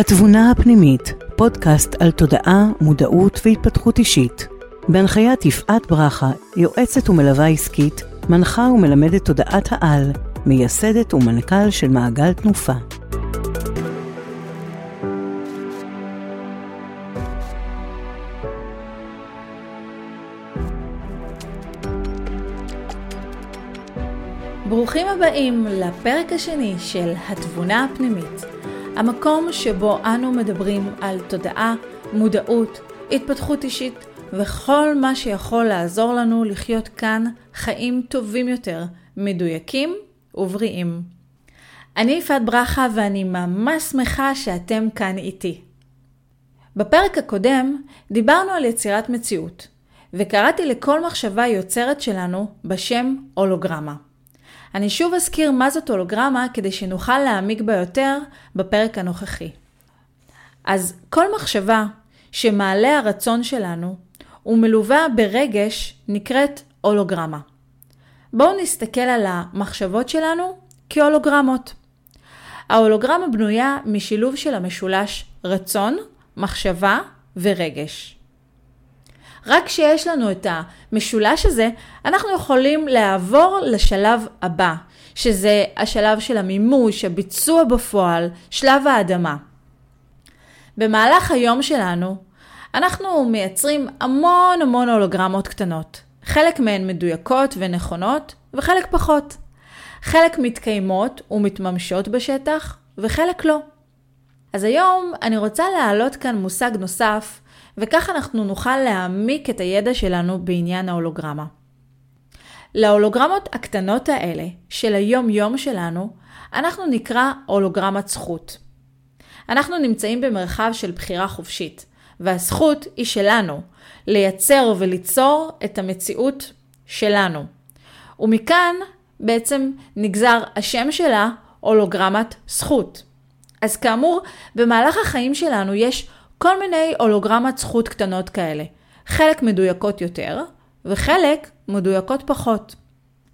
התבונה הפנימית, פודקאסט על תודעה, מודעות והתפתחות אישית. בהנחיית יפעת ברכה, יועצת ומלווה עסקית, מנחה ומלמדת תודעת העל, מייסדת ומנכ"ל של מעגל תנופה. ברוכים הבאים לפרק השני של התבונה הפנימית, המקום שבו אנו מדברים על תודעה, מודעות, התפתחות אישית וכל מה שיכול לעזור לנו לחיות כאן חיים טובים יותר, מדויקים ובריאים. אני יפעת ברכה ואני ממש שמחה שאתם כאן איתי. בפרק הקודם דיברנו על יצירת מציאות, וקראתי לכל מחשבה יוצרת שלנו בשם הולוגרמה. אני שוב אזכיר מה זאת הולוגרמה כדי שנוכל להעמיק בה יותר בפרק הנוכחי. אז כל מחשבה שמעלה הרצון שלנו ומלווה ברגש נקראת הולוגרמה. בואו נסתכל על המחשבות שלנו כהולוגרמות. ההולוגרמה בנויה משילוב של המשולש רצון, מחשבה ורגש. רק כשיש לנו את המשולש הזה, אנחנו יכולים לעבור לשלב הבא, שזה השלב של המימוש, הביצוע בפועל, שלב האדמה. במהלך היום שלנו, אנחנו מייצרים המון המון הולוגרמות קטנות. חלק מהן מדויקות ונכונות, וחלק פחות. חלק מתקיימות ומתממשות בשטח, וחלק לא. אז היום אני רוצה להעלות כאן מושג נוסף וכך אנחנו נוכל להעמיק את הידע שלנו בעניין ההולוגרמה. להולוגרמות הקטנות האלה של היום-יום שלנו, אנחנו נקרא הולוגרמת זכות. אנחנו נמצאים במרחב של בחירה חופשית, והזכות היא שלנו, לייצר וליצור את המציאות שלנו. ומכאן בעצם נגזר השם שלה הולוגרמת זכות. אז כאמור, במהלך החיים שלנו יש כל מיני הולוגרמת זכות קטנות כאלה. חלק מדויקות יותר, וחלק מדויקות פחות.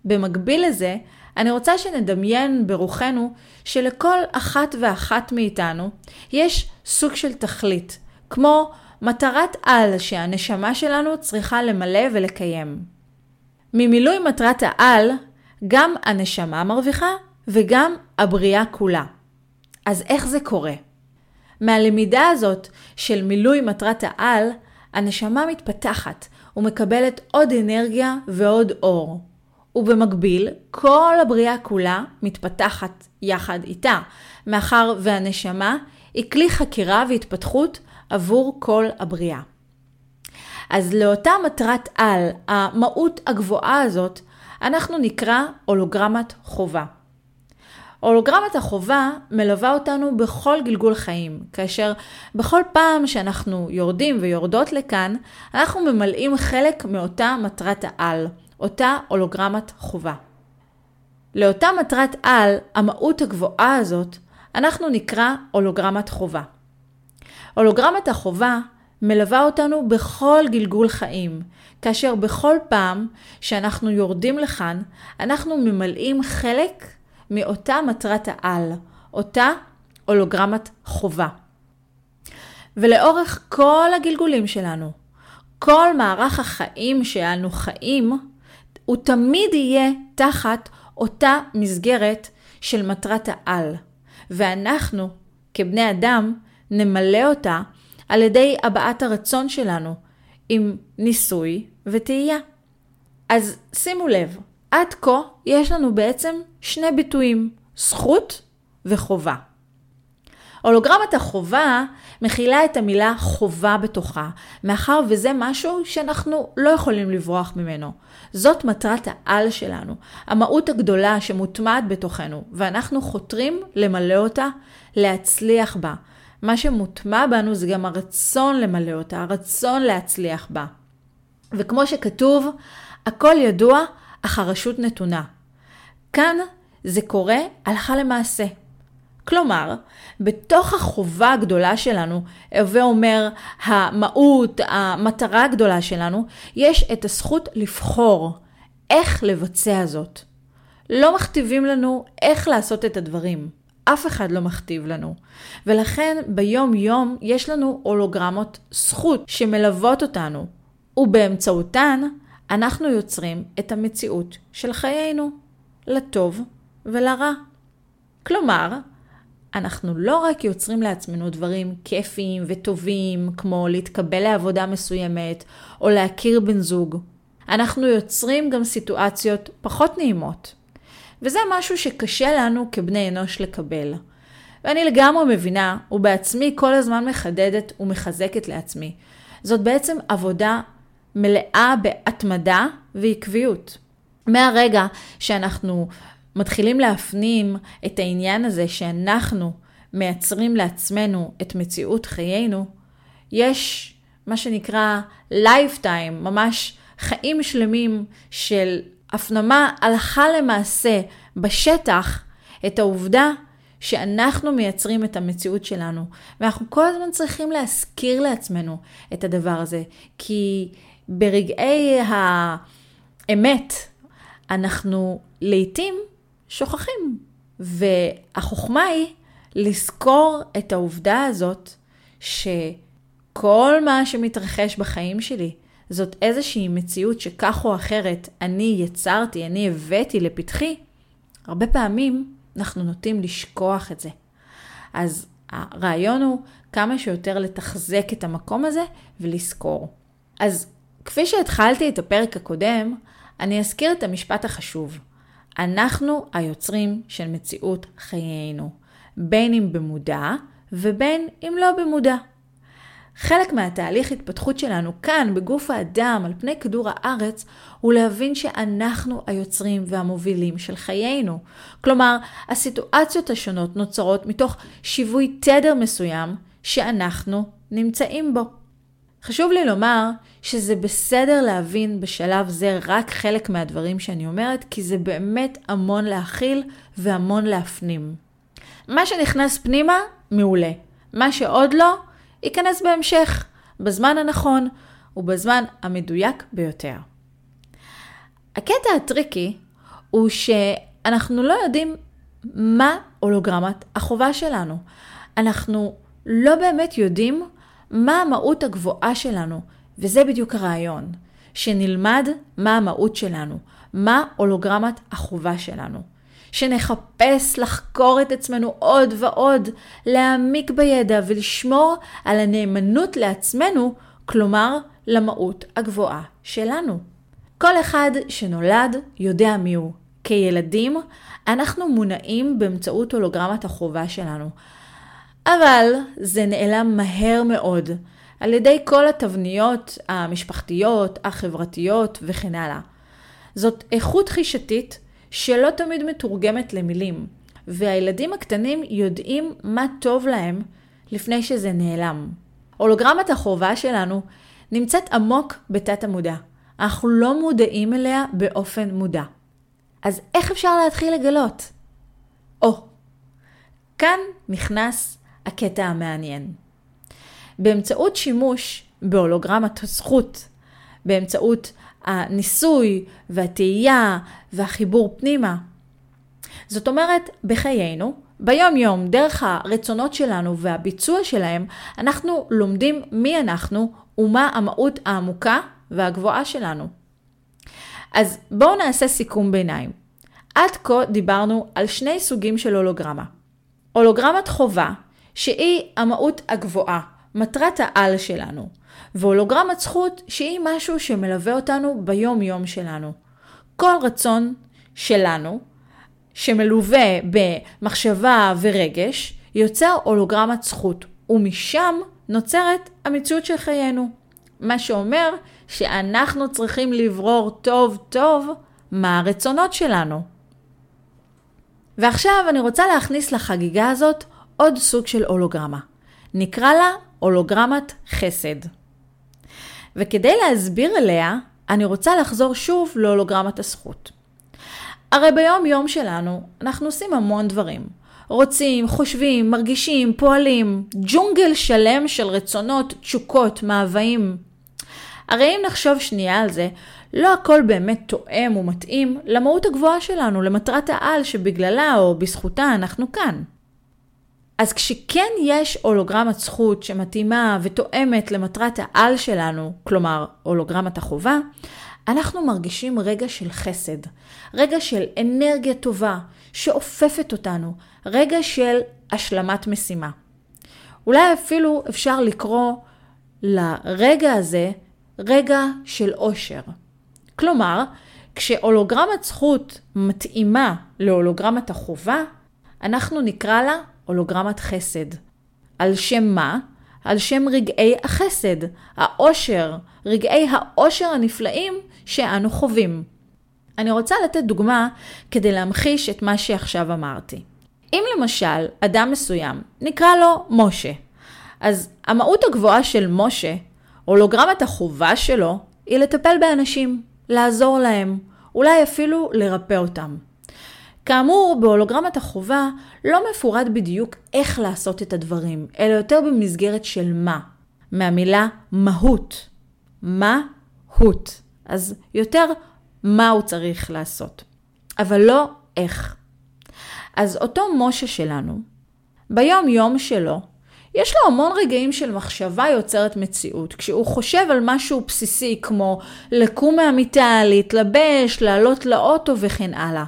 במקביל לזה, אני רוצה שנדמיין ברוחנו שלכל אחת ואחת מאיתנו יש סוג של תכלית, כמו מטרת על שהנשמה שלנו צריכה למלא ולקיים. ממילוי מטרת העל, גם הנשמה מרוויחה וגם הבריאה כולה. אז איך זה קורה? מהלמידה הזאת של מילוי מטרת העל, הנשמה מתפתחת ומקבלת עוד אנרגיה ועוד אור. ובמקביל, כל הבריאה כולה מתפתחת יחד איתה, מאחר והנשמה היא כלי חקירה והתפתחות עבור כל הבריאה. אז לאותה מטרת על, המהות הגבוהה הזאת, אנחנו נקרא הולוגרמת חובה. הולוגרמת החובה מלווה אותנו בכל גלגול חיים, כאשר בכל פעם שאנחנו יורדים ויורדות לכאן, אנחנו ממלאים חלק מאותה מטרת העל, אותה הולוגרמת חובה. לאותה מטרת על, המהות הגבוהה הזאת, אנחנו נקרא הולוגרמת חובה. הולוגרמת החובה מלווה אותנו בכל גלגול חיים, כאשר בכל פעם שאנחנו יורדים לכאן, אנחנו ממלאים חלק מאותה מטרת העל, אותה הולוגרמת חובה. ולאורך כל הגלגולים שלנו, כל מערך החיים שאנו חיים, הוא תמיד יהיה תחת אותה מסגרת של מטרת העל. ואנחנו, כבני אדם, נמלא אותה על ידי הבעת הרצון שלנו עם ניסוי וטעייה. אז שימו לב, עד כה יש לנו בעצם שני ביטויים, זכות וחובה. הולוגרמת החובה מכילה את המילה חובה בתוכה, מאחר וזה משהו שאנחנו לא יכולים לברוח ממנו. זאת מטרת העל שלנו, המהות הגדולה שמוטמעת בתוכנו, ואנחנו חותרים למלא אותה, להצליח בה. מה שמוטמע בנו זה גם הרצון למלא אותה, הרצון להצליח בה. וכמו שכתוב, הכל ידוע, אך הרשות נתונה. כאן זה קורה הלכה למעשה. כלומר, בתוך החובה הגדולה שלנו, הווה אומר המהות, המטרה הגדולה שלנו, יש את הזכות לבחור איך לבצע זאת. לא מכתיבים לנו איך לעשות את הדברים. אף אחד לא מכתיב לנו. ולכן ביום יום יש לנו הולוגרמות זכות שמלוות אותנו, ובאמצעותן אנחנו יוצרים את המציאות של חיינו, לטוב ולרע. כלומר, אנחנו לא רק יוצרים לעצמנו דברים כיפיים וטובים, כמו להתקבל לעבודה מסוימת, או להכיר בן זוג, אנחנו יוצרים גם סיטואציות פחות נעימות. וזה משהו שקשה לנו כבני אנוש לקבל. ואני לגמרי מבינה, ובעצמי כל הזמן מחדדת ומחזקת לעצמי. זאת בעצם עבודה מלאה בהתמדה ועקביות. מהרגע שאנחנו מתחילים להפנים את העניין הזה שאנחנו מייצרים לעצמנו את מציאות חיינו, יש מה שנקרא lifetime, ממש חיים שלמים של הפנמה הלכה למעשה בשטח את העובדה שאנחנו מייצרים את המציאות שלנו. ואנחנו כל הזמן צריכים להזכיר לעצמנו את הדבר הזה, כי ברגעי האמת אנחנו לעתים שוכחים. והחוכמה היא לזכור את העובדה הזאת שכל מה שמתרחש בחיים שלי זאת איזושהי מציאות שכך או אחרת אני יצרתי, אני הבאתי לפתחי, הרבה פעמים אנחנו נוטים לשכוח את זה. אז הרעיון הוא כמה שיותר לתחזק את המקום הזה ולזכור. אז כפי שהתחלתי את הפרק הקודם, אני אזכיר את המשפט החשוב. אנחנו היוצרים של מציאות חיינו, בין אם במודע ובין אם לא במודע. חלק מהתהליך התפתחות שלנו כאן, בגוף האדם, על פני כדור הארץ, הוא להבין שאנחנו היוצרים והמובילים של חיינו. כלומר, הסיטואציות השונות נוצרות מתוך שיווי תדר מסוים שאנחנו נמצאים בו. חשוב לי לומר שזה בסדר להבין בשלב זה רק חלק מהדברים שאני אומרת, כי זה באמת המון להכיל והמון להפנים. מה שנכנס פנימה, מעולה. מה שעוד לא, ייכנס בהמשך, בזמן הנכון ובזמן המדויק ביותר. הקטע הטריקי הוא שאנחנו לא יודעים מה הולוגרמת החובה שלנו. אנחנו לא באמת יודעים מה המהות הגבוהה שלנו, וזה בדיוק הרעיון, שנלמד מה המהות שלנו, מה הולוגרמת החובה שלנו. שנחפש לחקור את עצמנו עוד ועוד, להעמיק בידע ולשמור על הנאמנות לעצמנו, כלומר למהות הגבוהה שלנו. כל אחד שנולד יודע מי הוא. כילדים, אנחנו מונעים באמצעות הולוגרמת החובה שלנו. אבל זה נעלם מהר מאוד על ידי כל התבניות המשפחתיות, החברתיות וכן הלאה. זאת איכות חישתית שלא תמיד מתורגמת למילים, והילדים הקטנים יודעים מה טוב להם לפני שזה נעלם. הולוגרמת החובה שלנו נמצאת עמוק בתת המודע. אנחנו לא מודעים אליה באופן מודע. אז איך אפשר להתחיל לגלות? או, כאן נכנס הקטע המעניין. באמצעות שימוש בהולוגרמת הזכות, באמצעות הניסוי והתהייה והחיבור פנימה. זאת אומרת, בחיינו, ביום יום, דרך הרצונות שלנו והביצוע שלהם, אנחנו לומדים מי אנחנו ומה המהות העמוקה והגבוהה שלנו. אז בואו נעשה סיכום ביניים. עד כה דיברנו על שני סוגים של הולוגרמה. הולוגרמת חובה, שהיא המהות הגבוהה, מטרת העל שלנו. והולוגרמת זכות שהיא משהו שמלווה אותנו ביום יום שלנו. כל רצון שלנו, שמלווה במחשבה ורגש, יוצר הולוגרמת זכות, ומשם נוצרת המציאות של חיינו. מה שאומר שאנחנו צריכים לברור טוב טוב מה הרצונות שלנו. ועכשיו אני רוצה להכניס לחגיגה הזאת עוד סוג של הולוגרמה. נקרא לה הולוגרמת חסד. וכדי להסביר עליה, אני רוצה לחזור שוב להולוגרמת הזכות. הרי ביום יום שלנו אנחנו עושים המון דברים. רוצים, חושבים, מרגישים, פועלים, ג'ונגל שלם של רצונות, תשוקות, מאוויים. הרי אם נחשוב שנייה על זה, לא הכל באמת תואם ומתאים למהות הגבוהה שלנו, למטרת העל שבגללה או בזכותה אנחנו כאן. אז כשכן יש הולוגרמת זכות שמתאימה ותואמת למטרת העל שלנו, כלומר הולוגרמת החובה, אנחנו מרגישים רגע של חסד, רגע של אנרגיה טובה שאופפת אותנו, רגע של השלמת משימה. אולי אפילו אפשר לקרוא לרגע הזה רגע של אושר. כלומר, כשהולוגרמת זכות מתאימה להולוגרמת החובה, אנחנו נקרא לה הולוגרמת חסד. על שם מה? על שם רגעי החסד, העושר, רגעי העושר הנפלאים שאנו חווים. אני רוצה לתת דוגמה כדי להמחיש את מה שעכשיו אמרתי. אם למשל אדם מסוים, נקרא לו משה, אז המהות הגבוהה של משה, הולוגרמת החובה שלו, היא לטפל באנשים, לעזור להם, אולי אפילו לרפא אותם. כאמור, בהולוגרמת החובה לא מפורט בדיוק איך לעשות את הדברים, אלא יותר במסגרת של מה, מהמילה מהות. מה-הות. אז יותר מה הוא צריך לעשות, אבל לא איך. אז אותו משה שלנו, ביום יום שלו, יש לו המון רגעים של מחשבה יוצרת מציאות. כשהוא חושב על משהו בסיסי כמו לקום מהמיטה, להתלבש, לעלות לאוטו וכן הלאה.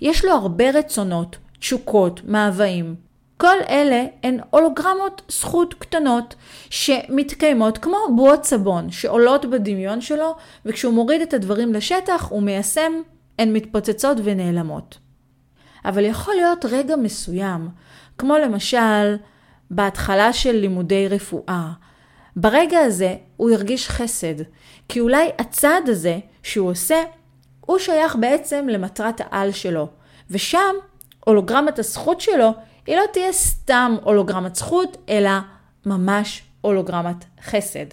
יש לו הרבה רצונות, תשוקות, מאוויים. כל אלה הן הולוגרמות זכות קטנות שמתקיימות כמו בועות סבון שעולות בדמיון שלו וכשהוא מוריד את הדברים לשטח הוא מיישם, הן מתפוצצות ונעלמות. אבל יכול להיות רגע מסוים, כמו למשל בהתחלה של לימודי רפואה. ברגע הזה הוא ירגיש חסד, כי אולי הצעד הזה שהוא עושה, הוא שייך בעצם למטרת העל שלו, ושם הולוגרמת הזכות שלו היא לא תהיה סתם הולוגרמת זכות, אלא ממש הולוגרמת חסד.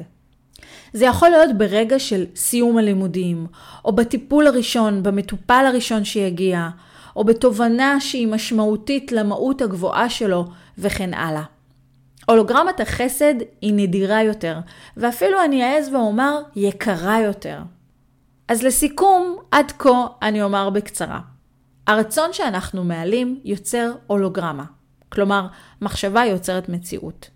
זה יכול להיות ברגע של סיום הלימודים, או בטיפול הראשון, במטופל הראשון שיגיע, או בתובנה שהיא משמעותית למהות הגבוהה שלו, וכן הלאה. הולוגרמת החסד היא נדירה יותר, ואפילו אני אעז ואומר יקרה יותר. אז לסיכום, עד כה אני אומר בקצרה. הרצון שאנחנו מעלים יוצר הולוגרמה. כלומר, מחשבה יוצרת מציאות.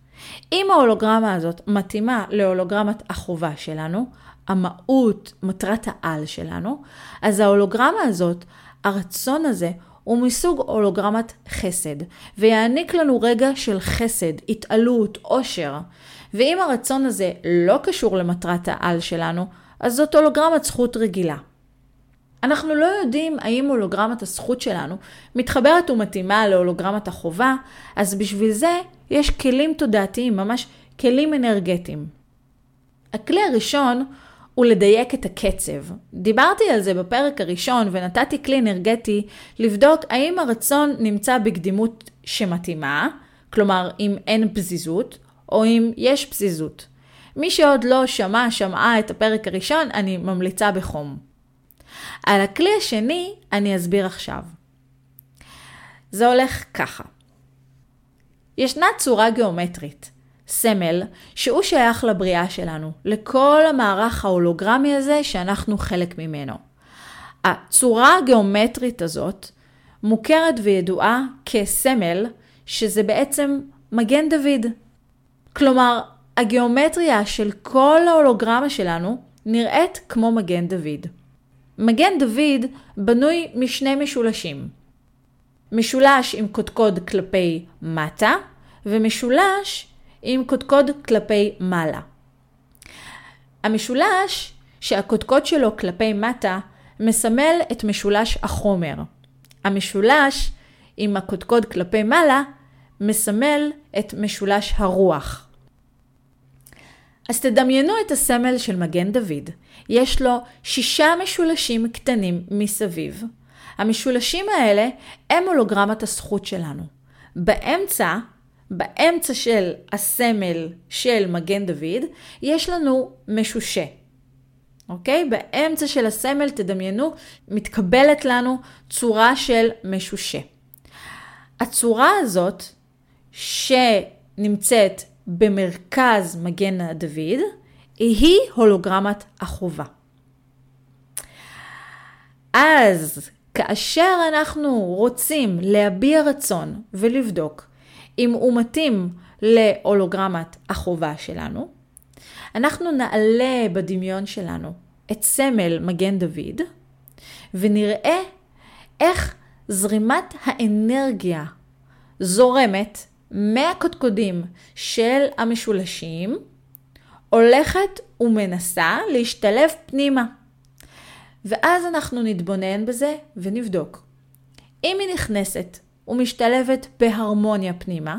אם ההולוגרמה הזאת מתאימה להולוגרמת החובה שלנו, המהות, מטרת העל שלנו, אז ההולוגרמה הזאת, הרצון הזה, הוא מסוג הולוגרמת חסד, ויעניק לנו רגע של חסד, התעלות, עושר. ואם הרצון הזה לא קשור למטרת העל שלנו, אז זאת הולוגרמת זכות רגילה. אנחנו לא יודעים האם הולוגרמת הזכות שלנו מתחברת ומתאימה להולוגרמת החובה, אז בשביל זה יש כלים תודעתיים, ממש כלים אנרגטיים. הכלי הראשון הוא לדייק את הקצב. דיברתי על זה בפרק הראשון ונתתי כלי אנרגטי לבדוק האם הרצון נמצא בקדימות שמתאימה, כלומר אם אין פזיזות, או אם יש פזיזות. מי שעוד לא שמע, שמעה את הפרק הראשון, אני ממליצה בחום. על הכלי השני אני אסביר עכשיו. זה הולך ככה. ישנה צורה גיאומטרית, סמל, שהוא שייך לבריאה שלנו, לכל המערך ההולוגרמי הזה שאנחנו חלק ממנו. הצורה הגיאומטרית הזאת מוכרת וידועה כסמל, שזה בעצם מגן דוד. כלומר, הגיאומטריה של כל ההולוגרמה שלנו נראית כמו מגן דוד. מגן דוד בנוי משני משולשים. משולש עם קודקוד כלפי מטה, ומשולש עם קודקוד כלפי מעלה. המשולש שהקודקוד שלו כלפי מטה מסמל את משולש החומר. המשולש עם הקודקוד כלפי מעלה מסמל את משולש הרוח. אז תדמיינו את הסמל של מגן דוד. יש לו שישה משולשים קטנים מסביב. המשולשים האלה הם הולוגרמת הזכות שלנו. באמצע, באמצע של הסמל של מגן דוד, יש לנו משושה. אוקיי? באמצע של הסמל, תדמיינו, מתקבלת לנו צורה של משושה. הצורה הזאת, שנמצאת במרכז מגן דוד, היא הולוגרמת החובה. אז כאשר אנחנו רוצים להביע רצון ולבדוק אם הוא מתאים להולוגרמת החובה שלנו, אנחנו נעלה בדמיון שלנו את סמל מגן דוד, ונראה איך זרימת האנרגיה זורמת מהקודקודים של המשולשים, הולכת ומנסה להשתלב פנימה. ואז אנחנו נתבונן בזה ונבדוק. אם היא נכנסת ומשתלבת בהרמוניה פנימה,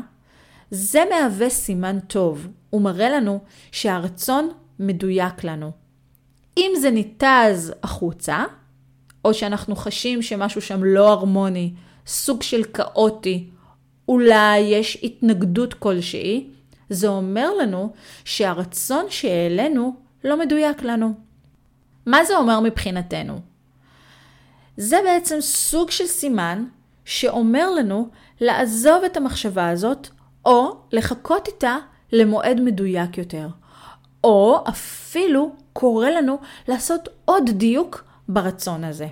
זה מהווה סימן טוב ומראה לנו שהרצון מדויק לנו. אם זה ניתז החוצה, או שאנחנו חשים שמשהו שם לא הרמוני, סוג של כאוטי, אולי יש התנגדות כלשהי, זה אומר לנו שהרצון שהעלינו לא מדויק לנו. מה זה אומר מבחינתנו? זה בעצם סוג של סימן שאומר לנו לעזוב את המחשבה הזאת, או לחכות איתה למועד מדויק יותר. או אפילו קורא לנו לעשות עוד דיוק ברצון הזה.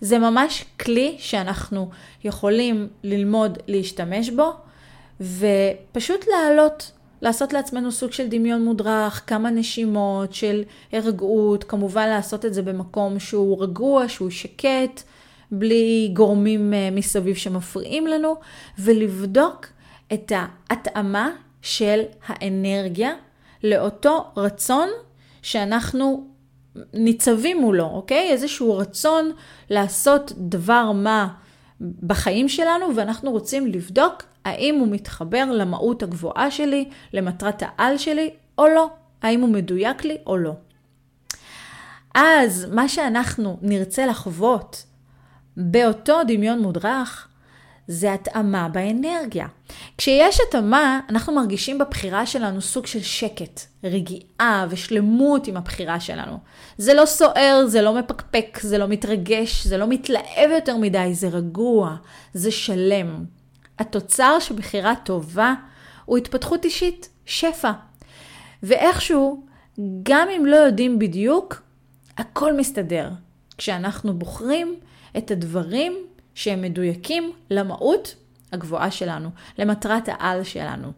זה ממש כלי שאנחנו יכולים ללמוד להשתמש בו, ופשוט לעלות, לעשות לעצמנו סוג של דמיון מודרך, כמה נשימות של הרגעות, כמובן לעשות את זה במקום שהוא רגוע, שהוא שקט, בלי גורמים אה, מסביב שמפריעים לנו, ולבדוק את ההתאמה של האנרגיה לאותו רצון שאנחנו ניצבים מולו, אוקיי? איזשהו רצון לעשות דבר מה בחיים שלנו, ואנחנו רוצים לבדוק האם הוא מתחבר למהות הגבוהה שלי, למטרת העל שלי, או לא. האם הוא מדויק לי או לא. אז מה שאנחנו נרצה לחוות באותו דמיון מודרך, זה התאמה באנרגיה. כשיש התאמה, אנחנו מרגישים בבחירה שלנו סוג של שקט, רגיעה ושלמות עם הבחירה שלנו. זה לא סוער, זה לא מפקפק, זה לא מתרגש, זה לא מתלהב יותר מדי, זה רגוע, זה שלם. התוצר של בחירה טובה הוא התפתחות אישית, שפע. ואיכשהו, גם אם לא יודעים בדיוק, הכל מסתדר. כשאנחנו בוחרים את הדברים שהם מדויקים למהות הגבוהה שלנו, למטרת העל שלנו.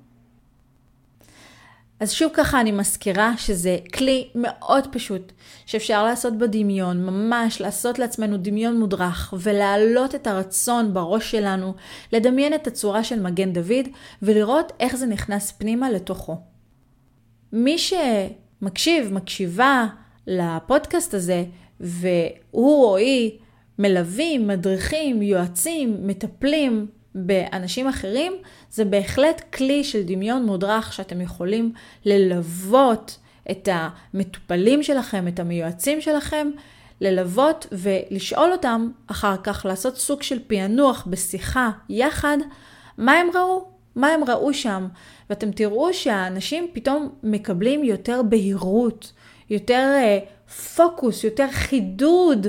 אז שוב ככה אני מזכירה שזה כלי מאוד פשוט שאפשר לעשות בדמיון, ממש לעשות לעצמנו דמיון מודרך ולהעלות את הרצון בראש שלנו, לדמיין את הצורה של מגן דוד ולראות איך זה נכנס פנימה לתוכו. מי שמקשיב, מקשיבה לפודקאסט הזה והוא או היא מלווים, מדריכים, יועצים, מטפלים באנשים אחרים, זה בהחלט כלי של דמיון מודרך שאתם יכולים ללוות את המטופלים שלכם, את המיועצים שלכם, ללוות ולשאול אותם אחר כך, לעשות סוג של פענוח בשיחה יחד, מה הם ראו, מה הם ראו שם. ואתם תראו שהאנשים פתאום מקבלים יותר בהירות, יותר uh, פוקוס, יותר חידוד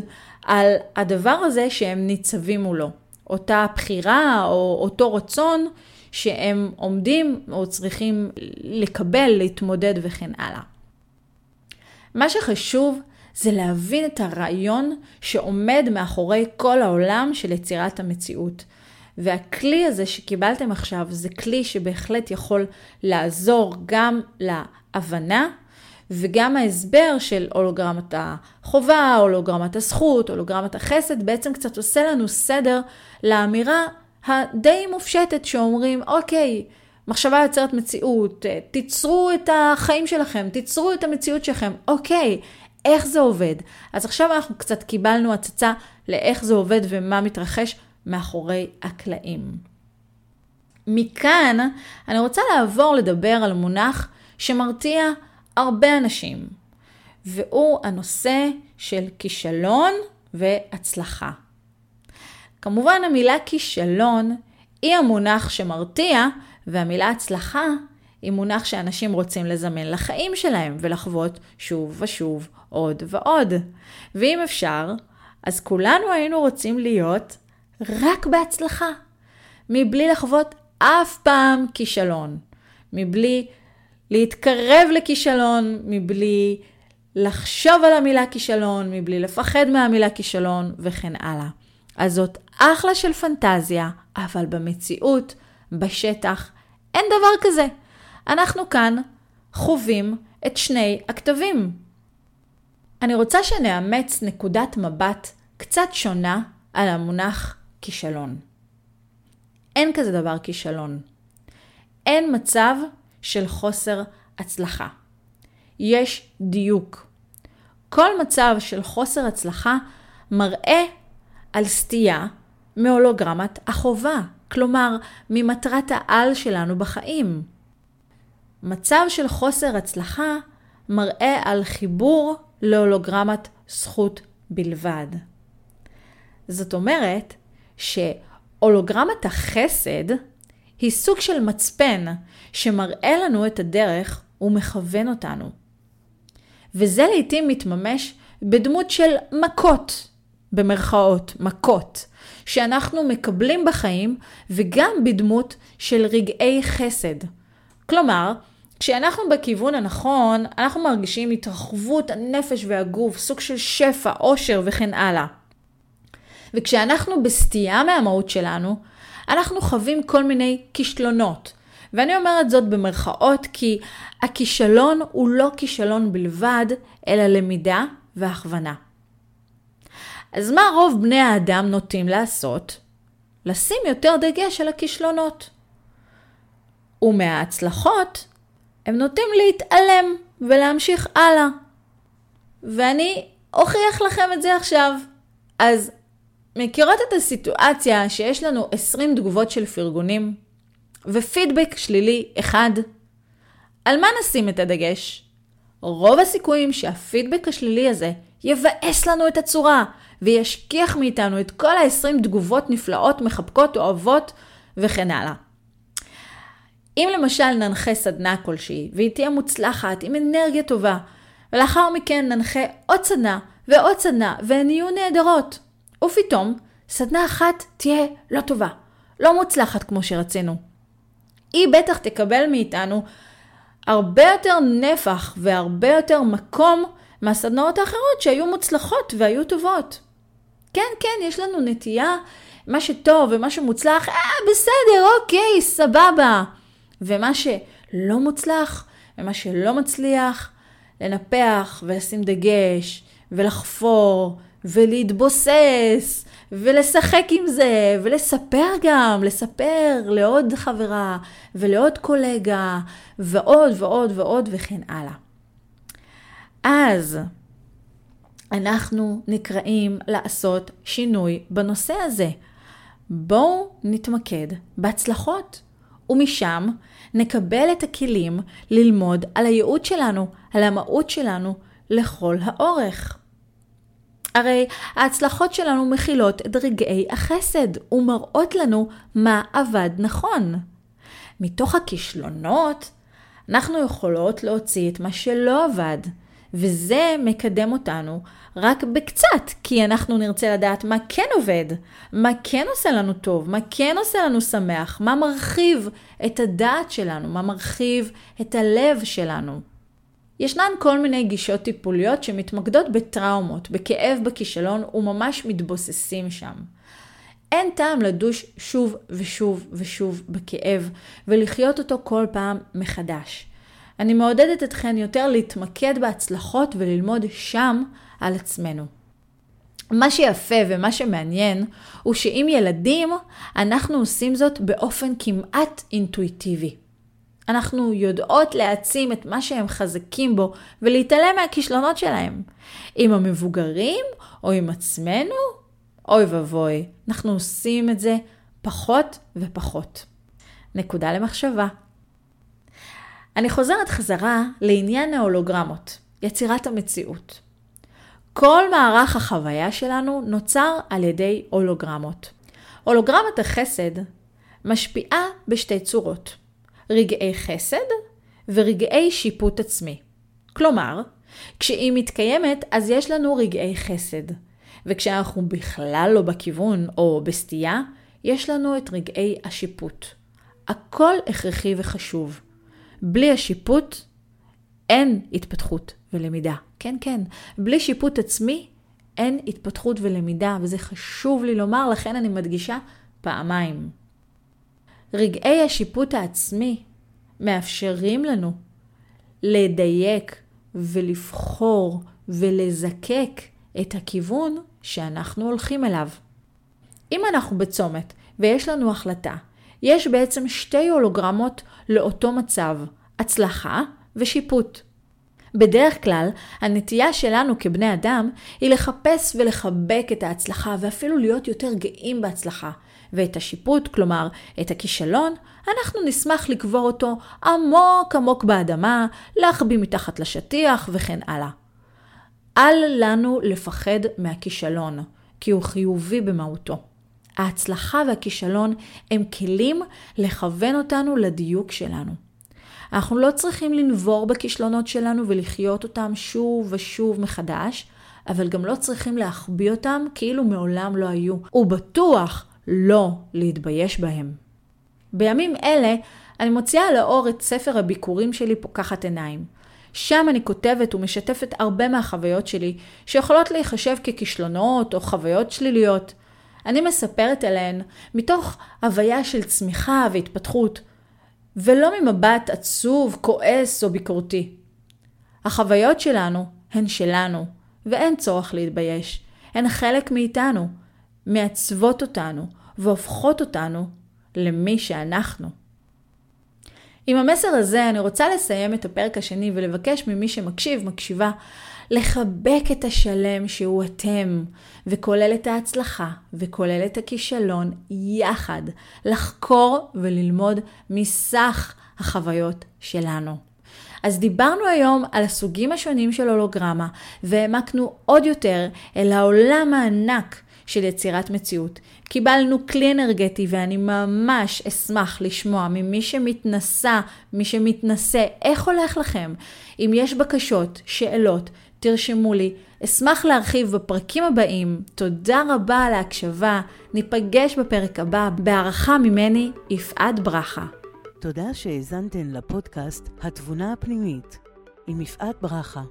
על הדבר הזה שהם ניצבים מולו. אותה בחירה או אותו רצון שהם עומדים או צריכים לקבל, להתמודד וכן הלאה. מה שחשוב זה להבין את הרעיון שעומד מאחורי כל העולם של יצירת המציאות. והכלי הזה שקיבלתם עכשיו זה כלי שבהחלט יכול לעזור גם להבנה וגם ההסבר של הולוגרמת החובה, הולוגרמת הזכות, הולוגרמת החסד, בעצם קצת עושה לנו סדר לאמירה הדי מופשטת שאומרים, אוקיי, מחשבה יוצרת מציאות, תיצרו את החיים שלכם, תיצרו את המציאות שלכם, אוקיי, איך זה עובד? אז עכשיו אנחנו קצת קיבלנו הצצה לאיך זה עובד ומה מתרחש מאחורי הקלעים. מכאן אני רוצה לעבור לדבר על מונח שמרתיע הרבה אנשים, והוא הנושא של כישלון והצלחה. כמובן המילה כישלון היא המונח שמרתיע, והמילה הצלחה היא מונח שאנשים רוצים לזמן לחיים שלהם ולחוות שוב ושוב עוד ועוד. ואם אפשר, אז כולנו היינו רוצים להיות רק בהצלחה, מבלי לחוות אף פעם כישלון, מבלי להתקרב לכישלון מבלי לחשוב על המילה כישלון, מבלי לפחד מהמילה כישלון וכן הלאה. אז זאת אחלה של פנטזיה, אבל במציאות בשטח. אין דבר כזה. אנחנו כאן חווים את שני הכתבים. אני רוצה שנאמץ נקודת מבט קצת שונה על המונח כישלון. אין כזה דבר כישלון. אין מצב של חוסר הצלחה. יש דיוק. כל מצב של חוסר הצלחה מראה על סטייה מהולוגרמת החובה, כלומר ממטרת העל שלנו בחיים. מצב של חוסר הצלחה מראה על חיבור להולוגרמת זכות בלבד. זאת אומרת שהולוגרמת החסד היא סוג של מצפן שמראה לנו את הדרך ומכוון אותנו. וזה לעתים מתממש בדמות של מכות, במרכאות, מכות, שאנחנו מקבלים בחיים וגם בדמות של רגעי חסד. כלומר, כשאנחנו בכיוון הנכון, אנחנו מרגישים התרחבות הנפש והגוף, סוג של שפע, עושר וכן הלאה. וכשאנחנו בסטייה מהמהות שלנו, אנחנו חווים כל מיני כישלונות. ואני אומרת זאת במרכאות כי הכישלון הוא לא כישלון בלבד, אלא למידה והכוונה. אז מה רוב בני האדם נוטים לעשות? לשים יותר דגש על הכישלונות. ומההצלחות הם נוטים להתעלם ולהמשיך הלאה. ואני אוכיח לכם את זה עכשיו. אז מכירות את הסיטואציה שיש לנו 20 תגובות של פרגונים ופידבק שלילי אחד? על מה נשים את הדגש? רוב הסיכויים שהפידבק השלילי הזה יבאס לנו את הצורה וישכיח מאיתנו את כל ה-20 תגובות נפלאות, מחבקות, אוהבות וכן הלאה. אם למשל ננחה סדנה כלשהי והיא תהיה מוצלחת עם אנרגיה טובה ולאחר מכן ננחה עוד סדנה ועוד סדנה והן יהיו נהדרות ופתאום סדנה אחת תהיה לא טובה, לא מוצלחת כמו שרצינו. היא בטח תקבל מאיתנו הרבה יותר נפח והרבה יותר מקום מהסדנאות האחרות שהיו מוצלחות והיו טובות. כן, כן, יש לנו נטייה, מה שטוב ומה שמוצלח, אה, בסדר, אוקיי, סבבה. ומה שלא מוצלח ומה שלא מצליח, לנפח ולשים דגש ולחפור ולהתבוסס ולשחק עם זה ולספר גם, לספר לעוד חברה ולעוד קולגה ועוד ועוד ועוד וכן הלאה. אז אנחנו נקראים לעשות שינוי בנושא הזה. בואו נתמקד בהצלחות, ומשם נקבל את הכלים ללמוד על הייעוד שלנו, על המהות שלנו לכל האורך. הרי ההצלחות שלנו מכילות את רגעי החסד ומראות לנו מה עבד נכון. מתוך הכישלונות אנחנו יכולות להוציא את מה שלא עבד, וזה מקדם אותנו רק בקצת, כי אנחנו נרצה לדעת מה כן עובד, מה כן עושה לנו טוב, מה כן עושה לנו שמח, מה מרחיב את הדעת שלנו, מה מרחיב את הלב שלנו. ישנן כל מיני גישות טיפוליות שמתמקדות בטראומות, בכאב בכישלון וממש מתבוססים שם. אין טעם לדוש שוב ושוב ושוב בכאב ולחיות אותו כל פעם מחדש. אני מעודדת אתכן יותר להתמקד בהצלחות וללמוד שם על עצמנו. מה שיפה ומה שמעניין הוא שעם ילדים אנחנו עושים זאת באופן כמעט אינטואיטיבי. אנחנו יודעות להעצים את מה שהם חזקים בו ולהתעלם מהכישלונות שלהם. עם המבוגרים או עם עצמנו, אוי ואבוי, אנחנו עושים את זה פחות ופחות. נקודה למחשבה. אני חוזרת חזרה לעניין ההולוגרמות, יצירת המציאות. כל מערך החוויה שלנו נוצר על ידי הולוגרמות. הולוגרמת החסד משפיעה בשתי צורות. רגעי חסד ורגעי שיפוט עצמי. כלומר, כשהיא מתקיימת אז יש לנו רגעי חסד, וכשאנחנו בכלל לא בכיוון או בסטייה, יש לנו את רגעי השיפוט. הכל הכרחי וחשוב. בלי השיפוט אין התפתחות ולמידה. כן, כן, בלי שיפוט עצמי אין התפתחות ולמידה, וזה חשוב לי לומר, לכן אני מדגישה פעמיים. רגעי השיפוט העצמי מאפשרים לנו לדייק ולבחור ולזקק את הכיוון שאנחנו הולכים אליו. אם אנחנו בצומת ויש לנו החלטה, יש בעצם שתי הולוגרמות לאותו מצב, הצלחה ושיפוט. בדרך כלל, הנטייה שלנו כבני אדם היא לחפש ולחבק את ההצלחה ואפילו להיות יותר גאים בהצלחה. ואת השיפוט, כלומר את הכישלון, אנחנו נשמח לקבור אותו עמוק עמוק באדמה, להחביא מתחת לשטיח וכן הלאה. אל לנו לפחד מהכישלון, כי הוא חיובי במהותו. ההצלחה והכישלון הם כלים לכוון אותנו לדיוק שלנו. אנחנו לא צריכים לנבור בכישלונות שלנו ולחיות אותם שוב ושוב מחדש, אבל גם לא צריכים להחביא אותם כאילו מעולם לא היו, ובטוח לא להתבייש בהם. בימים אלה אני מוציאה לאור את ספר הביקורים שלי פוקחת עיניים. שם אני כותבת ומשתפת הרבה מהחוויות שלי, שיכולות להיחשב ככישלונות או חוויות שליליות. אני מספרת עליהן מתוך הוויה של צמיחה והתפתחות, ולא ממבט עצוב, כועס או ביקורתי. החוויות שלנו הן שלנו, ואין צורך להתבייש. הן חלק מאיתנו, מעצבות אותנו והופכות אותנו למי שאנחנו. עם המסר הזה אני רוצה לסיים את הפרק השני ולבקש ממי שמקשיב, מקשיבה, לחבק את השלם שהוא אתם, וכולל את ההצלחה, וכולל את הכישלון, יחד, לחקור וללמוד מסך החוויות שלנו. אז דיברנו היום על הסוגים השונים של הולוגרמה, והעמקנו עוד יותר אל העולם הענק של יצירת מציאות. קיבלנו כלי אנרגטי ואני ממש אשמח לשמוע ממי שמתנסה, מי שמתנסה, איך הולך לכם? אם יש בקשות, שאלות, תרשמו לי. אשמח להרחיב בפרקים הבאים. תודה רבה על ההקשבה. ניפגש בפרק הבא. בהערכה ממני, יפעת ברכה. תודה שהאזנתן לפודקאסט התבונה הפנימית עם יפעת ברכה.